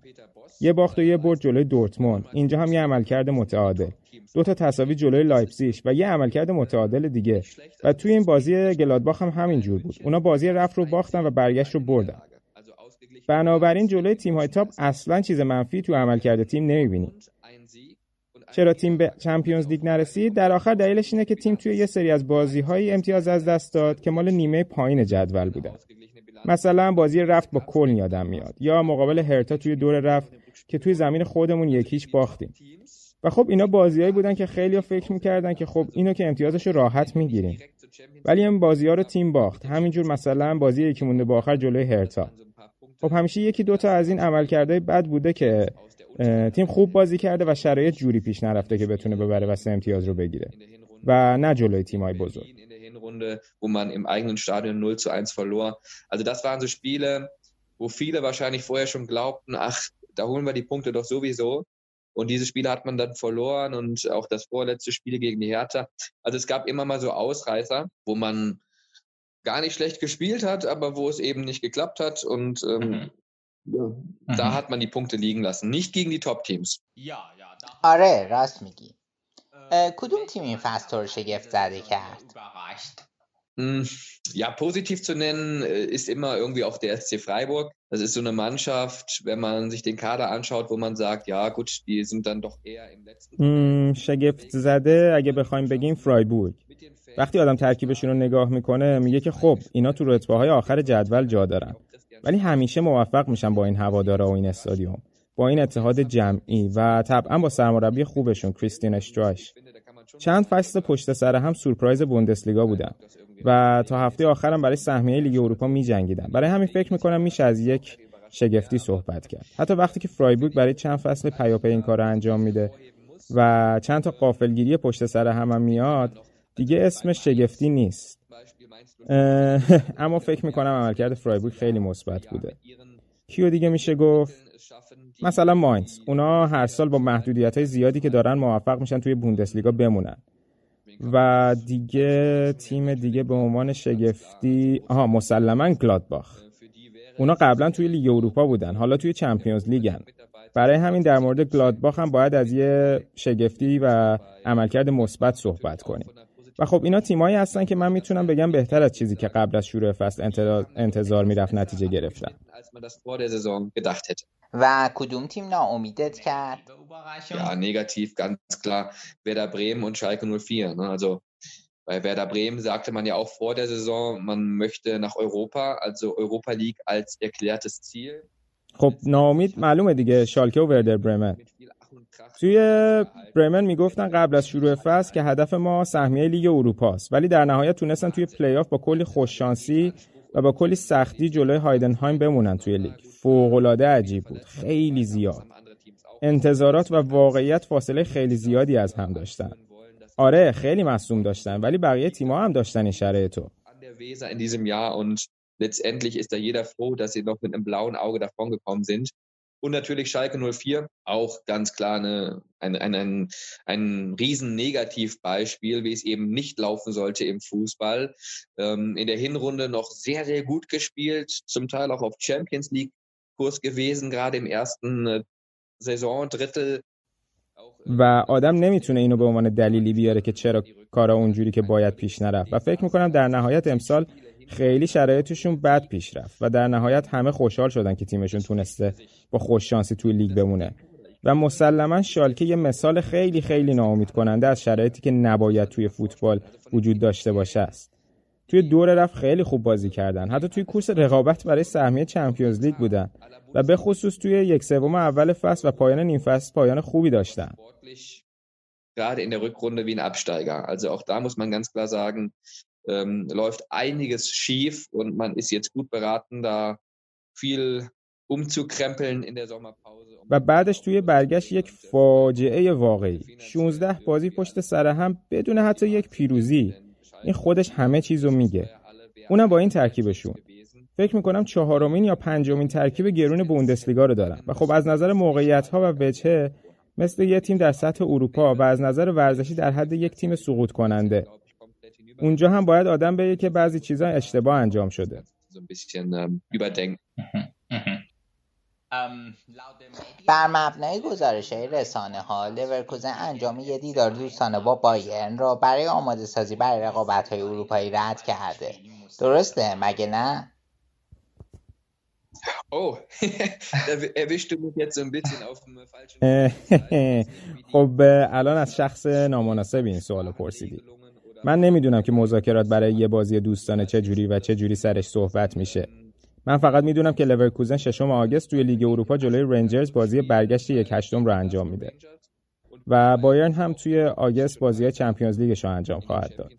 یه باخت و یه برد جلوی دورتموند. اینجا هم یه عملکرد متعادل. دو تا تساوی جلوی لایپزیگ و یه عملکرد متعادل دیگه. و توی این بازی گلادباخ هم همین جور بود. اونا بازی رفت رو باختن و برگشت رو بردن. بنابراین جلوی تیم های تاپ اصلا چیز منفی تو عملکرد تیم نمی‌بینیم. چرا تیم به چمپیونز لیگ نرسید؟ در آخر دلیلش اینه که تیم توی یه سری از بازی های امتیاز از دست داد که مال نیمه پایین جدول بودن مثلا بازی رفت با کلن یادم میاد. یا مقابل هرتا توی دور رفت که توی زمین خودمون یکیش باختیم. و خب اینا بازیهایی بودن که خیلی فکر می‌کردن که خب اینو که امتیازش راحت می‌گیریم. ولی این بازی ها رو تیم باخت. همینجور مثلا بازی یکی مونده با آخر جلوی هرتا. خب همیشه یکی دوتا از این عملکردهای بد بوده که تیم خوب بازی کرده و شرایط جوری پیش نرفته که بتونه ببره و سه امتیاز رو بگیره. و نه جلوی تیمای بزرگ. wo man im eigenen Stadion 0 zu 1 verlor. Also das waren so Spiele, wo viele wahrscheinlich vorher schon glaubten, ach, da holen wir die Punkte doch sowieso. Und diese Spiele hat man dann verloren und auch das vorletzte Spiel gegen die Hertha. Also es gab immer mal so Ausreißer, wo man gar nicht schlecht gespielt hat, aber wo es eben nicht geklappt hat. Und ähm, mhm. ja, mhm. da hat man die Punkte liegen lassen. Nicht gegen die Top-Teams. Ja, ja. آره راست میگی کدوم تیم این فصل تو رو شگفت زده کرد Ja, positiv zu nennen ist immer irgendwie auch der SC Freiburg. Das ist so eine Mannschaft, wenn man sich den Kader anschaut, wo man sagt, ja gut, die sind dann doch eher im letzten... شگفت زده اگه بخوایم بگیم فرایبورگ وقتی آدم ترکیبشون رو نگاه می‌کنه میگه که خب اینا تو رتبه های آخر جدول جا دارن. ولی همیشه موفق میشن با این هوادارا و این استادیوم. با این اتحاد جمعی و طبعا با سرمربی خوبشون کریستین اشتراش چند فصل پشت سر هم سورپرایز بوندسلیگا بودن. و تا هفته آخرم برای سهمیه لیگ اروپا می جنگیدن برای همین فکر می‌کنم میشه از یک شگفتی صحبت کرد. حتی وقتی که فرایبورگ برای چند فصل پیاپی این کار رو انجام میده و چند تا قافلگیری پشت سر هم, میاد دیگه اسم شگفتی نیست. اما فکر می‌کنم عملکرد فرایبورگ خیلی مثبت بوده. کیو دیگه میشه گفت؟ مثلا ماینز. اونا هر سال با محدودیت های زیادی که دارن موفق میشن توی بوندسلیگا بمونن. و دیگه تیم دیگه به عنوان شگفتی آها مسلما گلادباخ. اونا قبلا توی لیگ اروپا بودن حالا توی چمپیونز لیگن. برای همین در مورد گلادباخ هم باید از یه شگفتی و عملکرد مثبت صحبت کنیم. و خب اینا تیمایی هستن که من می‌تونم بگم بهتر از چیزی که قبل از شروع فصل انتظار می‌رفت نتیجه گرفتن. و کدوم تیم ناامیدت کرد؟ Ja, negativ, ganz klar. Werder Bremen und Schalke 04. Ne? Also bei Werder Bremen sagte man ja auch vor der Saison, man möchte nach Europa, also Europa League als erklärtes Ziel. خب ناامید معلومه دیگه شالکه و وردر برمن توی برمن می‌گفتن قبل از شروع فصل که هدف ما سهمیه لیگ اروپا است ولی در نهایت تونستن توی پلی آف با کلی خوششانسی و با کلی سختی جلوی هایدنهایم بمونن توی لیگ. فوقالعاده عجیب بود. خیلی زیاد. انتظارات و واقعیت فاصله خیلی زیادی از هم داشتن. آره خیلی مصدوم داشتن ولی بقیه تیم‌ها هم داشتن این شرایطو letztendlich ist da jeder froh, dass sie noch mit einem blauen Auge davongekommen sind. Und natürlich Schalke 04, auch ganz klar eine, ein, ein, ein, ein riesen Negativbeispiel, wie es eben nicht laufen sollte im Fußball. Ähm, in der Hinrunde noch sehr, sehr gut gespielt, zum Teil auch auf Champions League Kurs gewesen, gerade im ersten äh, Saisondrittel. و آدم نمیتونه اینو به عنوان دلیلی بیاره که چرا کارا اونجوری که باید پیش نرفت و فکر میکنم در نهایت امسال خیلی شرایطشون بد پیش رفت و در نهایت همه خوشحال شدن که تیمشون تونسته با خوش شانسی توی لیگ بمونه. و مسلما شالکه یه مثال خیلی خیلی ناامید کننده از شرایطی که نباید توی فوتبال وجود داشته باشه است. توی دور رفت خیلی خوب بازی کردن. حتی توی کورس رقابت برای سهمیه چمپیونز لیگ بودن و به خصوص توی یک سوم اول فصل و پایان نیم فصل پایان خوبی داشتن. Gerade in der Rückrunde wie ein Absteiger. Also auch da muss man ganz klar sagen, ähm, läuft einiges schief und man ist jetzt gut beraten, da viel umzukrempeln in der Sommerpause. و بعدش توی برگشت یک فاجعه واقعی. 16 بازی پشت سر هم بدون حتی یک پیروزی. این خودش همه چیزو میگه. اونم با این ترکیبشون. فکر می‌کنم چهارمین یا پنجمین ترکیب گرون بوندسلیگا رو دارن. و خب از نظر موقعیت ها و وجهه مثل یه تیم در سطح اروپا و از نظر ورزشی در حد یک تیم سقوط کننده. اونجا هم باید آدم بگه که بعضی چیزا اشتباه انجام شده. بر مبنای گزارش های رسانه ها لورکوزن انجام یه دیدار دوستانه با بایرن را برای آماده سازی برای رقابت های اروپایی رد کرده. درسته؟ مگه نه؟ Oh, erwischst du mich jetzt so ein bisschen auf dem falschen خب الان از شخص نامناسب این سوال پرسیدی. من نمی‌دونم که مذاکرات برای یه بازی دوستانه چه جوری و چه جوری سرش صحبت میشه. من فقط می‌دونم که لورکوزن ششم آگست توی لیگ اروپا جلوی رنجرز بازی برگشت یک هشتم رو انجام میده. و بایرن هم توی آگست بازی چمپیونز لیگش رو انجام خواهد داد.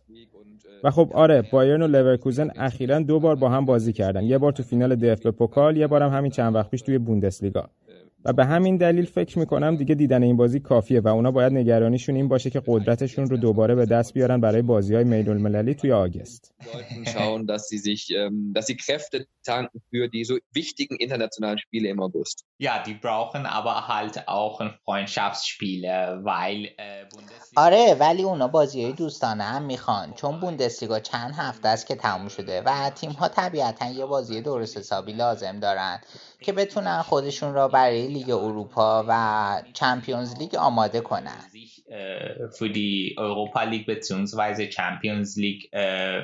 و خب آره بایرن و لورکوزن اخیرا دو بار با هم بازی کردن. یه بار تو فینال DFB-Pokal یه بارم همین چند وقت پیش توی بوندسلیگا. و به همین دلیل فکر می‌کنم دیگه دیدن این بازی کافیه و اونا باید نگرانیشون این باشه که قدرتشون رو دوباره به دست بیارن برای بازی های میدون المللی توی آگست. schauen, dass sie sich, dass sie Kräfte tanken für die so wichtigen internationalen Spiele im August. Ja, die brauchen aber halt auch ein Freundschaftsspiele, weil Bundesliga آره ولی اونا بازی های دوستانه هم می‌خوان. چون بوندسلیگا چند هفته است که تموم شده و تیم ها طبیعتا یه بازی درست حسابی لازم دارن. که بتونن خودشون را برای لیگ اروپا و چمپیونز لیگ آماده کنن für die Europa League bzw. Champions League äh,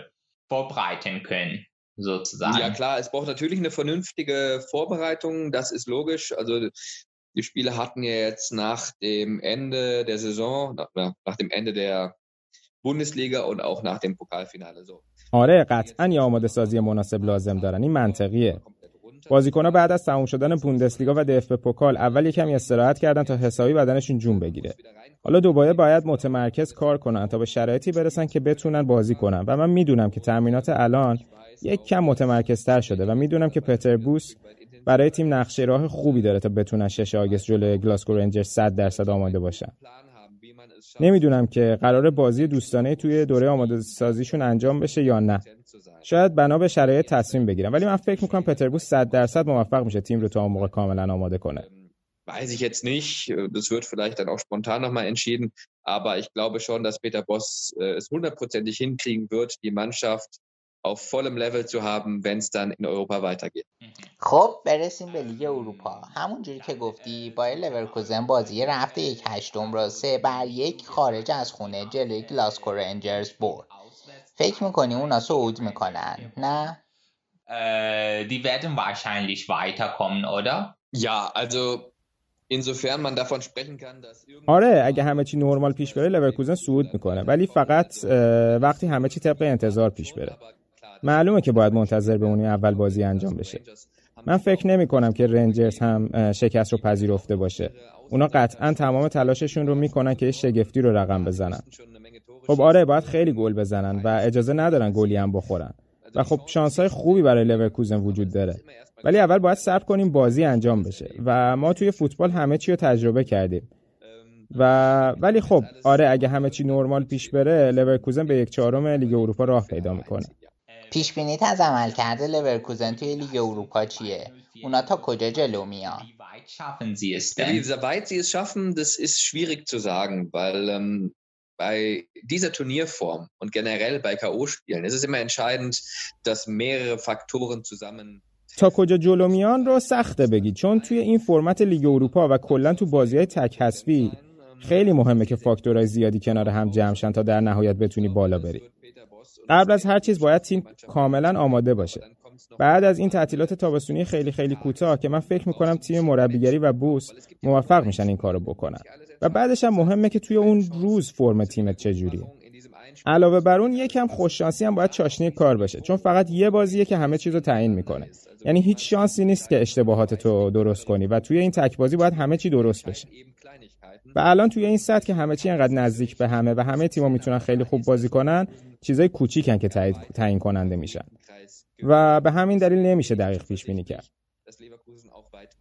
vorbereiten können, sozusagen. Ja klar, es braucht natürlich eine vernünftige Vorbereitung, das ist logisch. Also die Spiele hatten ja jetzt nach dem Ende der Saison, nach, nach dem Ende der Bundesliga und auch nach dem Pokalfinale so. آره قطعا یه آماده سازی مناسب لازم دارن این منطقیه بازیکن‌ها بعد از تموم شدن بوندسلیگا و دف پوکال اول یکمی استراحت کردن تا حسابی بدنشون جون بگیره. حالا دوباره باید متمرکز کار کنن تا به شرایطی برسن که بتونن بازی کنن. و من می‌دونم که تمرینات الان یک کم متمرکزتر شده و می‌دونم که پتر بوس برای تیم نقشه راه خوبی داره تا بتونن 6 آگست جلوی گلاسکو رنجرز 100 درصد آماده باشن. نمی‌دونم که قرار بازی دوستانه توی دوره آماده سازیشون انجام بشه یا نه شاید بنا به شرایط تصمیم بگیرن ولی من فکر می‌کنم پتربوس 100 درصد موفق میشه تیم رو تا اون موقع کاملا آماده کنه Weiß ich jetzt nicht. Das wird vielleicht dann auch spontan nochmal entschieden. Aber ich glaube schon, dass Peter Bosz es hundertprozentig hinkriegen wird, die Mannschaft auf vollem Level zu haben, wenn es dann in Europa weitergeht. خب برسیم به لیگ اروپا همونجوری که گفتی بایر لورکوزن بازی رفت یک هشتم را سه بر یک خارج از خونه جلوی گلاسکو رنجرز برد فکر می‌کنی اونا صعود می‌کنن نه؟ Äh, die werden wahrscheinlich weiterkommen, oder? Ja, also insofern man davon sprechen kann, dass آره اگه همه چی نرمال پیش بره لورکوزن صعود می‌کنه ولی فقط وقتی همه چی طبق انتظار پیش بره معلومه که باید منتظر بمونی اول بازی انجام بشه. من فکر نمی کنم که رنجرز هم شکست رو پذیرفته باشه. اونا قطعا تمام تلاششون رو می‌کنن که شگفتی رو رقم بزنن. خب آره باید خیلی گل بزنن و اجازه ندارن گلی هم بخورن. و خب شانسای خوبی برای لورکوزن وجود داره. ولی اول باید صبر کنیم بازی انجام بشه. و ما توی فوتبال همه چی رو تجربه کردیم. و ولی خب آره اگه همه چی نرمال پیش بره لورکوزن به یک چهارم لیگ اروپا راه پیدا می‌کنه. پیش بینیت از عملکرد لورکوزن توی لیگ اروپا چیه اونا تا کجا جلو میان؟ Wie weit sie's schaffen, das ist schwierig zu sagen, weil bei dieser Turnierform und generell bei K.-o.-Spielen es ist immer entscheidend, dass mehrere تا کجا جلو میان رو سخت بگی چون توی این فرمت لیگ اروپا و کلا تو بازی‌های تک حسوی خیلی مهمه که فاکتورهای زیادی کنار هم جمع شن تا در نهایت بتونی بالا بری. قبل از هر چیز باید تیم کاملا آماده باشه. بعد از این تعطیلات تابستونی خیلی خیلی کوتاه که من فکر می‌کنم تیم مربیگری و بوس موفق میشن این کارو بکنن. و بعدش هم مهمه که توی اون روز فرم تیمت چجوریه. علاوه بر اون یکم خوششانسی هم باید چاشنی کار بشه چون فقط یه بازیه که همه چیز رو تعیین می‌کنه. یعنی هیچ شانسی نیست که اشتباهات تو درست کنی و توی این تک بازی باید همه چی درست بشه. و الان توی این سطح که همه چی انقدر نزدیک به همه و همه تیم‌ها می‌تونن خیلی خوب بازی کنن چیزای کوچیکن که تعیین کننده میشن. و به همین دلیل نمیشه دقیق پیش بینی کرد.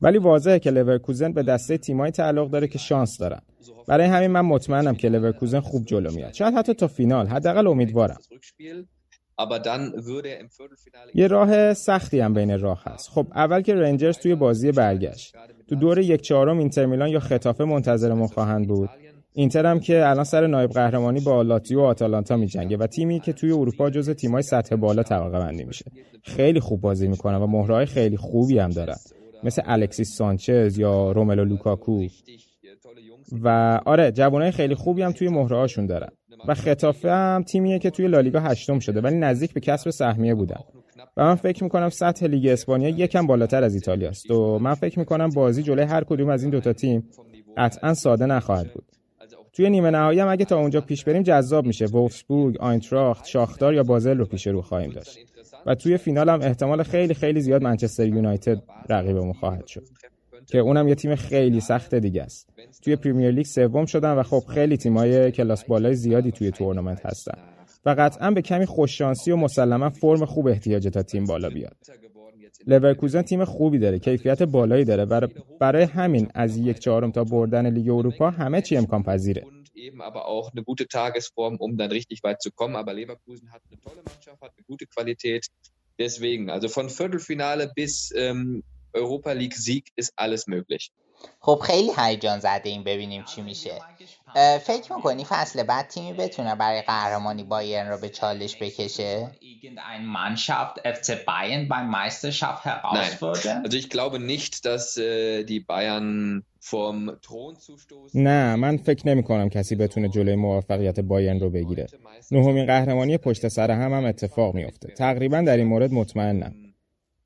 ولی واضحه که لورکوزن به دسته تیمایی تعلق داره که شانس دارن. برای همین من مطمئنم که لورکوزن خوب جلو میاد. شاید حتی تا فینال حداقل امیدوارم. یه راه سختی هم بین راه هست. خب اول که رنجرز توی بازی برگشت. تو دور یک چهارم اینتر میلان یا خطافه منتظرمون خواهند بود. اینتر هم که الان سر نایب قهرمانی با لاتزیو و آتالانتا میجنگه و تیمی که توی اروپا جز تیمای سطح بالا طبقه بندی میشه. خیلی خوب بازی می‌کنن و مهره‌های خیلی خوبی هم دارن. مثل الکسیس سانچز یا روملو لوکاکو. و آره جوانای خیلی خوبی هم توی مهره هاشون دارن. و خطافه هم تیمیه که توی لالیگا هشتم شده ولی نزدیک به کسب سهمیه بودن. و من فکر می‌کنم سطح لیگ اسپانیا یکم بالاتر از ایتالیا است. و من فکر می‌کنم بازی جلوی هر کدوم از این دوتا تیم قطعا ساده نخواهد بود. توی نیمه نهایی هم اگه تا اونجا پیش بریم جذاب میشه. وولفسبورگ آینتراخت شاختار یا بازل رو پیش رو خواهیم داشت. و توی فینال هم احتمال خیلی خیلی زیاد منچستر یونایتد رقیبمون خواهد شد. که اونم یه تیم خیلی سخت دیگه است. توی پریمیر لیگ سوم شدن و خب خیلی تیمای کلاس بالای زیادی توی تورنمنت هستن. و قطعا یه کمی خوششانسی و مسلما فرم خوب احتیاج تا تیم بالا بیاد. لورکوزن تیم خوبی داره کیفیت بالایی داره برای همین از یک چهارم تا بردن لیگ اروپا همه چی امکان پذیره eben aber auch eine gute Tagesform, um dann richtig weit zu kommen. Aber Leverkusen hat eine tolle Mannschaft, hat eine gute Qualität. Deswegen, also von Viertelfinale bis ähm, Europa League Sieg ist alles möglich. خب خیلی هیجان زده این ببینیم چی میشه فکر می‌کنی فصل بعد تیمی بتونه برای قهرمانی بایرن رو به چالش بکشه? Also ich glaube nicht, dass äh, die Bayern. نه من فکر نمی کنم کسی بتونه جلوی موفقیت بایرن رو بگیره. نهمین قهرمانی پشت سر هم هم اتفاق میفته. تقریبا در این مورد مطمئنم.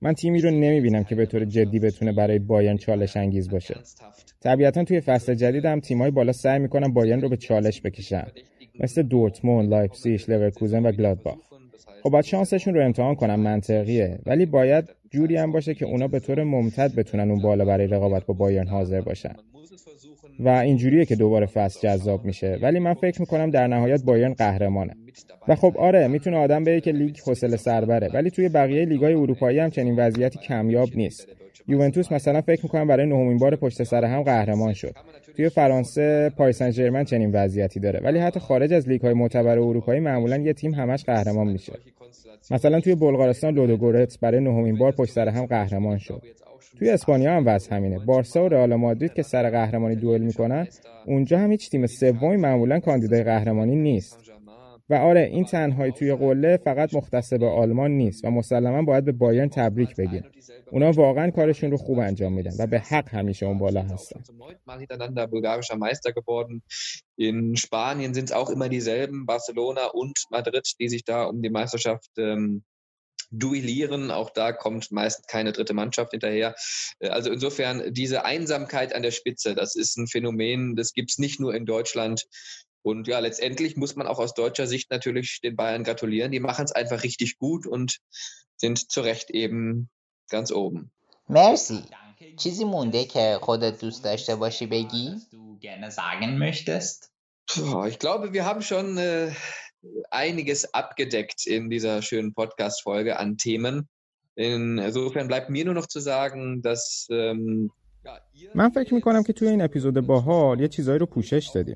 من تیمی رو نمی‌بینم که به طور جدی بتونه برای بایرن چالش انگیز باشه. طبیعتا توی فصل جدید هم تیمای بالا سعی می‌کنن بایرن رو به چالش بکشن. مثل دورتموند، لایپزیگ، لورکوزن و گلادباخ. خب باید شانسشون رو امتحان کنم منطقیه ولی باید جوری هم باشه که اونا به طور ممتد بتونن اون بالا برای رقابت با بایرن حاضر باشن و اینجوریه که دوباره فصل جذاب میشه. ولی من فکر می‌کنم در نهایت بایرن قهرمانه. و خب آره می‌تونه آدم بگه که لیگ حوصله سربره ولی توی بقیه لیگای اروپایی هم چنین وضعیتی کمیاب نیست. یوونتوس مثلا فکر می‌کنم برای نهمین بار پشت سر هم قهرمان شد. توی فرانسه پاریس ژرمن چنین وضعیتی داره. ولی حتی خارج از لیگ های معتبر اروپایی معمولا یه تیم همش قهرمان میشه. مثلا توی بلغارستان لودوگورتس برای نهمین بار پشت سر هم قهرمان شد. توی اسپانیا هم وضع همینه. بارسا و رئال مادرید که سر قهرمانی دوئل می‌کنن اونجا هم هیچ تیم سومی معمولا کاندیدای قهرمانی نیست. و آره این تنهایی توی قله فقط مختص به آلمان نیست و مسلما باید به بایرن تبریک بگیم. اونا واقعا کارشون رو خوب انجام میدن و به حق همیشه اون بالا هستن. In Spanien sind es auch immer dieselben, Barcelona und Madrid, die sich da um die Meisterschaft ähm, duellieren. Auch da kommt meist keine dritte Mannschaft hinterher. Also insofern diese Einsamkeit an der Spitze, das ist ein Phänomen, das gibt es nicht nur in Deutschland. Und ja, letztendlich muss man auch aus deutscher Sicht natürlich den Bayern gratulieren. Die machen es einfach richtig gut und sind zu Recht eben ganz oben. مرسی چیزی مونده که خودت دوست داشته باشی بگی؟ du gerne sagen möchtest? Puh, ich glaube, wir haben schon äh, einiges abgedeckt in dieser schönen Podcast-Folge an Themen. Insofern bleibt mir nur noch zu sagen, dass ähm, من فکر می‌کنم که توی این اپیزود باحال یه چیزایی رو پوشش دادیم.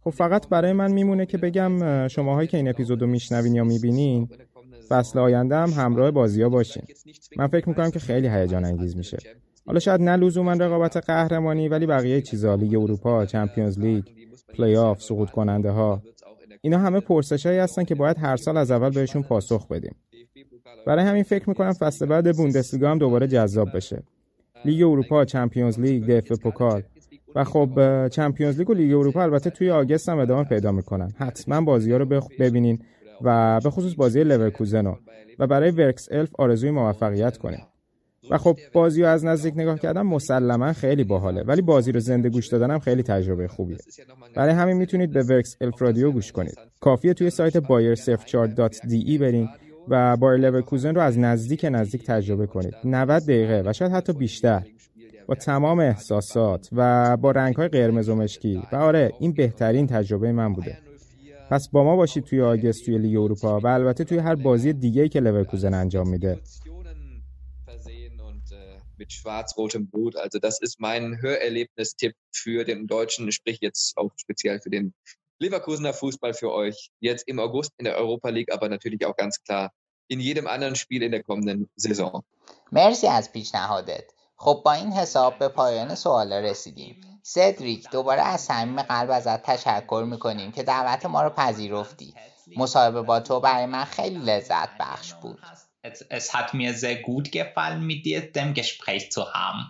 خب فقط برای من میمونه که بگم شماهایی که این اپیزود رو میشنوین یا می‌بینین فصل آینده هم همراه بازی ها باشین. من فکر می‌کنم که خیلی هیجان انگیز میشه. حالا شاید نه لزوما رقابت قهرمانی ولی بقیه چیزا لیگ اروپا چمپیونز لیگ پلی آف سقوط کننده ها اینا همه پرسشایی هستن که باید هر سال از اول بهشون پاسخ بدیم. برای همین فکر می‌کنم فصل بعد بوندسلیگا هم دوباره جذاب بشه. لیگ اروپا چمپیونز لیگ DFB Pokal و خب چمپیونز لیگ و لیگ اروپا البته توی آگست هم ادامه پیدا می‌کنن. حتما بازی ها رو ببینین و به خصوص بازی لورکوزنو و برای Werkself آرزوی موفقیت کنیم و خب بازی رو از نزدیک نگاه کردن مسلما خیلی باحاله ولی بازی رو زنده گوش دادنم خیلی تجربه خوبیه برای همین می‌تونید به Werkself Radio گوش کنید کافیه توی سایت bayer04.de برین و بایر لورکوزن رو از نزدیک نزدیک تجربه کنید 90 دقیقه و شاید حتی بیشتر با تمام احساسات و با رنگ های قرمز و مشکی و آره این بهترین تجربه من بوده پس با ما باشید توی آگست توی لیگ اروپا و البته توی هر بازی دیگه که لورکوزن انجام میده mit schwarz-rotem Blut. Also das ist mein Hörerlebnistipp für den Deutschen, sprich jetzt auch speziell für den Leverkusener Fußball für euch. Jetzt im August in der Europa League, aber natürlich auch ganz klar in jedem anderen Spiel in der kommenden Saison. مرسی از پیشنهادت. خب با این حساب به پایان سوال رسیدیم. سدریک دوباره از صمیم قلب ازت تشکر میکنیم که دعوت ما رو پذیرفتی. مصاحبه با تو برای من خیلی لذت بخش بود. Es, es hat mir sehr gut gefallen, mit dir dem Gespräch zu haben.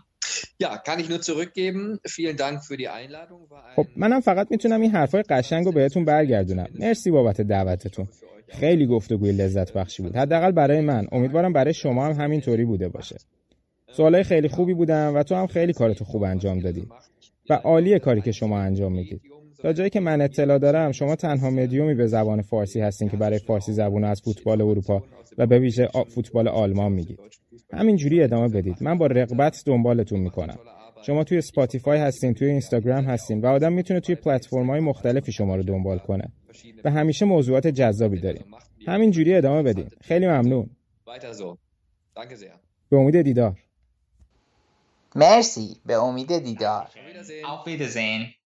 Ja, kann ich nur zurückgeben. Vielen Dank für die Einladung. خب منم فقط می‌تونم این حرفای قشنگ رو بهتون برگردونم. مرسی بابت دعوتتون. خیلی گفتگوی لذت بخشی بود. حداقل برای من. امیدوارم برای شما هم همینطوری بوده باشه. سوالای خیلی خوبی بودن و تو هم خیلی کارتو خوب انجام دادی. و عالیه کاری که شما انجام می‌دید. تا جایی که من اطلاع دارم شما تنها مدیومی به زبان فارسی هستین که برای فارسی زبون از فوتبال اروپا و به ویژه فوتبال آلمان میگید. همینجوری ادامه بدید. من با رقبت دنبالتون می‌کنم. شما توی سپاتیفای هستین توی اینستاگرام هستین و آدم می‌تونه توی پلتفرم های مختلفی شما رو دنبال کنه. و همیشه موضوعات جذابی داریم. همینجوری ادامه بدین خیلی ممنون. به امید دیدار. مرسی. به امید دیدار. Auf Wiedersehen.